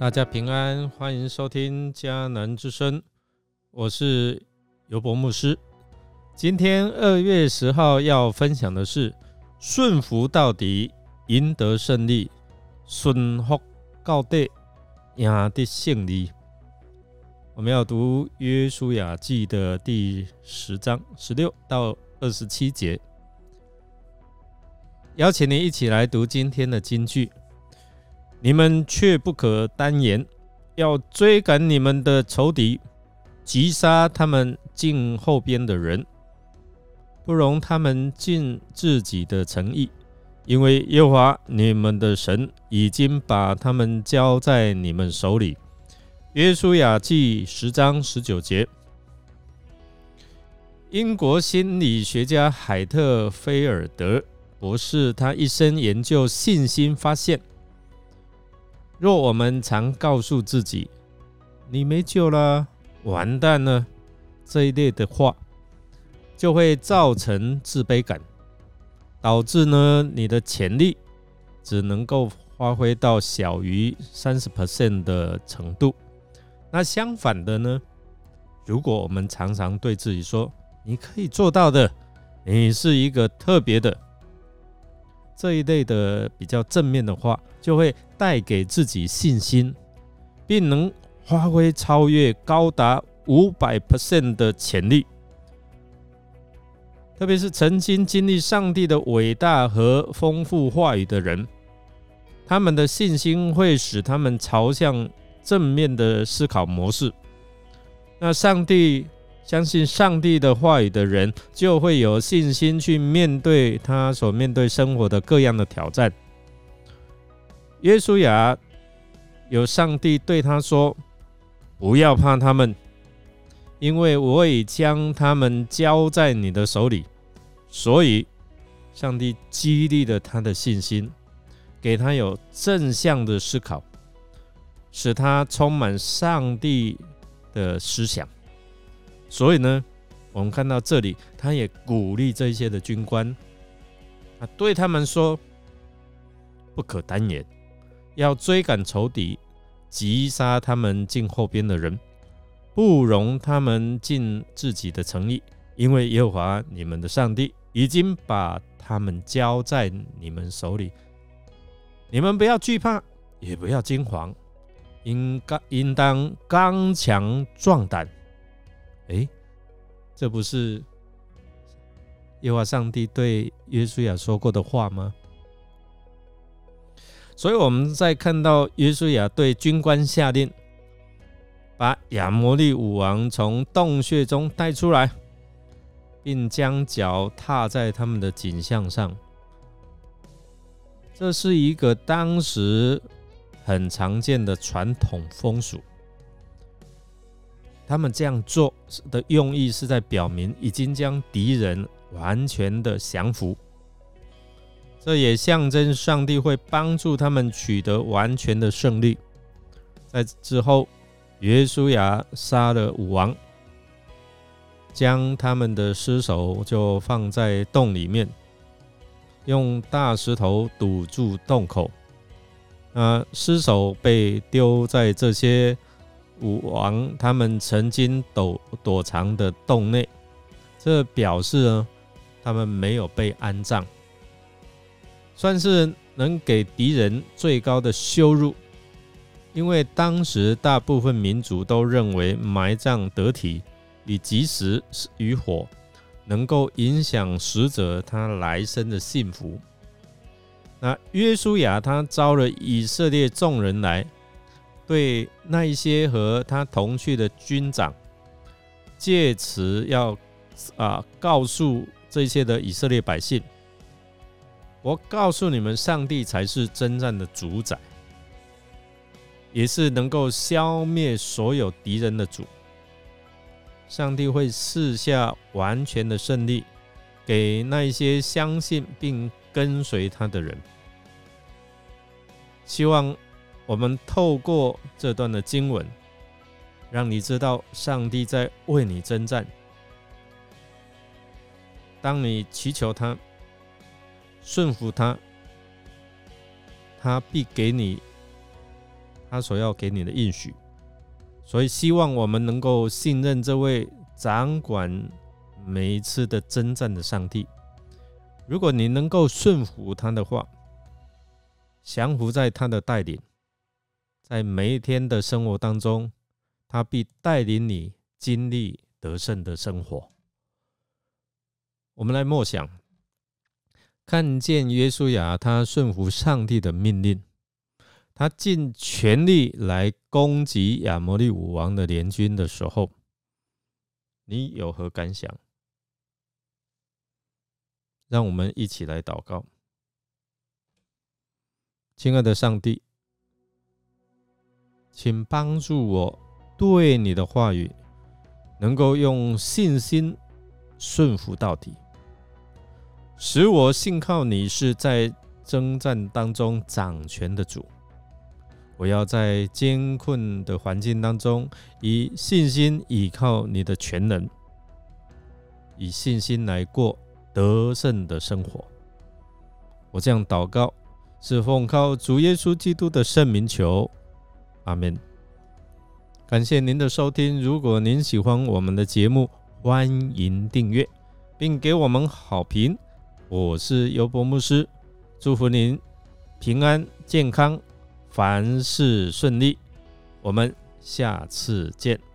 大家平安，欢迎收听迦南之声，我是尤博牧师。今天二月十号要分享的是顺服到底，赢得胜利；顺服到底，赢得胜利。我们要读约书亚记的第十章十六到二十七节。邀请你一起来读今天的金句。你们却不可单言，要追赶你们的仇敌，击杀他们近后边的人，不容他们尽自己的诚意，因为耶和华你们的神已经把他们交在你们手里。约书亚记十章十九节。英国心理学家海特菲尔德博士，他一生研究信心，发现。若我们常告诉自己“你没救了，完蛋了”这一类的话，就会造成自卑感，导致呢你的潜力只能够发挥到小于三十 percent 的程度。那相反的呢，如果我们常常对自己说“你可以做到的，你是一个特别的”这一类的比较正面的话，就会带给自己信心，并能发挥超越高达五百 percent 的潜力。特别是曾经经历上帝的伟大和丰富话语的人，他们的信心会使他们朝向正面的思考模式。那上帝相信上帝的话语的人，就会有信心去面对他所面对生活的各样的挑战。耶稣亚有上帝对他说：“不要怕他们，因为我已将他们交在你的手里。”所以，上帝激励了他的信心，给他有正向的思考，使他充满上帝的思想。所以呢，我们看到这里，他也鼓励这些的军官，啊，对他们说：“不可单言。”要追赶仇敌，击杀他们进后边的人，不容他们尽自己的诚意，因为耶和华你们的上帝已经把他们交在你们手里。你们不要惧怕，也不要惊慌，应该应当刚强壮胆。哎，这不是耶和华上帝对约书亚说过的话吗？所以我们在看到约书亚对军官下令，把亚摩利武王从洞穴中带出来，并将脚踏在他们的景象上。这是一个当时很常见的传统风俗。他们这样做的用意是在表明已经将敌人完全的降服。这也象征上帝会帮助他们取得完全的胜利。在之后，约书亚杀了武王，将他们的尸首就放在洞里面，用大石头堵住洞口。那尸首被丢在这些武王他们曾经躲躲藏的洞内，这表示呢，他们没有被安葬。算是能给敌人最高的羞辱，因为当时大部分民族都认为埋葬得体与及时与火能够影响死者他来生的幸福。那约书亚他招了以色列众人来，对那一些和他同去的军长，借此要啊告诉这些的以色列百姓。我告诉你们，上帝才是真正的主宰，也是能够消灭所有敌人的主。上帝会赐下完全的胜利给那一些相信并跟随他的人。希望我们透过这段的经文，让你知道上帝在为你征战。当你祈求他。顺服他，他必给你他所要给你的应许。所以，希望我们能够信任这位掌管每一次的征战的上帝。如果你能够顺服他的话，降服在他的带领，在每一天的生活当中，他必带领你经历得胜的生活。我们来默想，看见约书亚他顺服上帝的命令。他尽全力来攻击亚摩利武王的联军的时候，你有何感想？让我们一起来祷告，亲爱的上帝，请帮助我对你的话语能够用信心顺服到底，使我信靠你是在征战当中掌权的主。我要在艰困的环境当中，以信心倚靠你的全能，以信心来过得胜的生活。我这样祷告，是奉靠主耶稣基督的圣名求，阿门。感谢您的收听，如果您喜欢我们的节目，欢迎订阅并给我们好评。我是尤博牧师，祝福您平安健康。凡事顺利，我们下次见。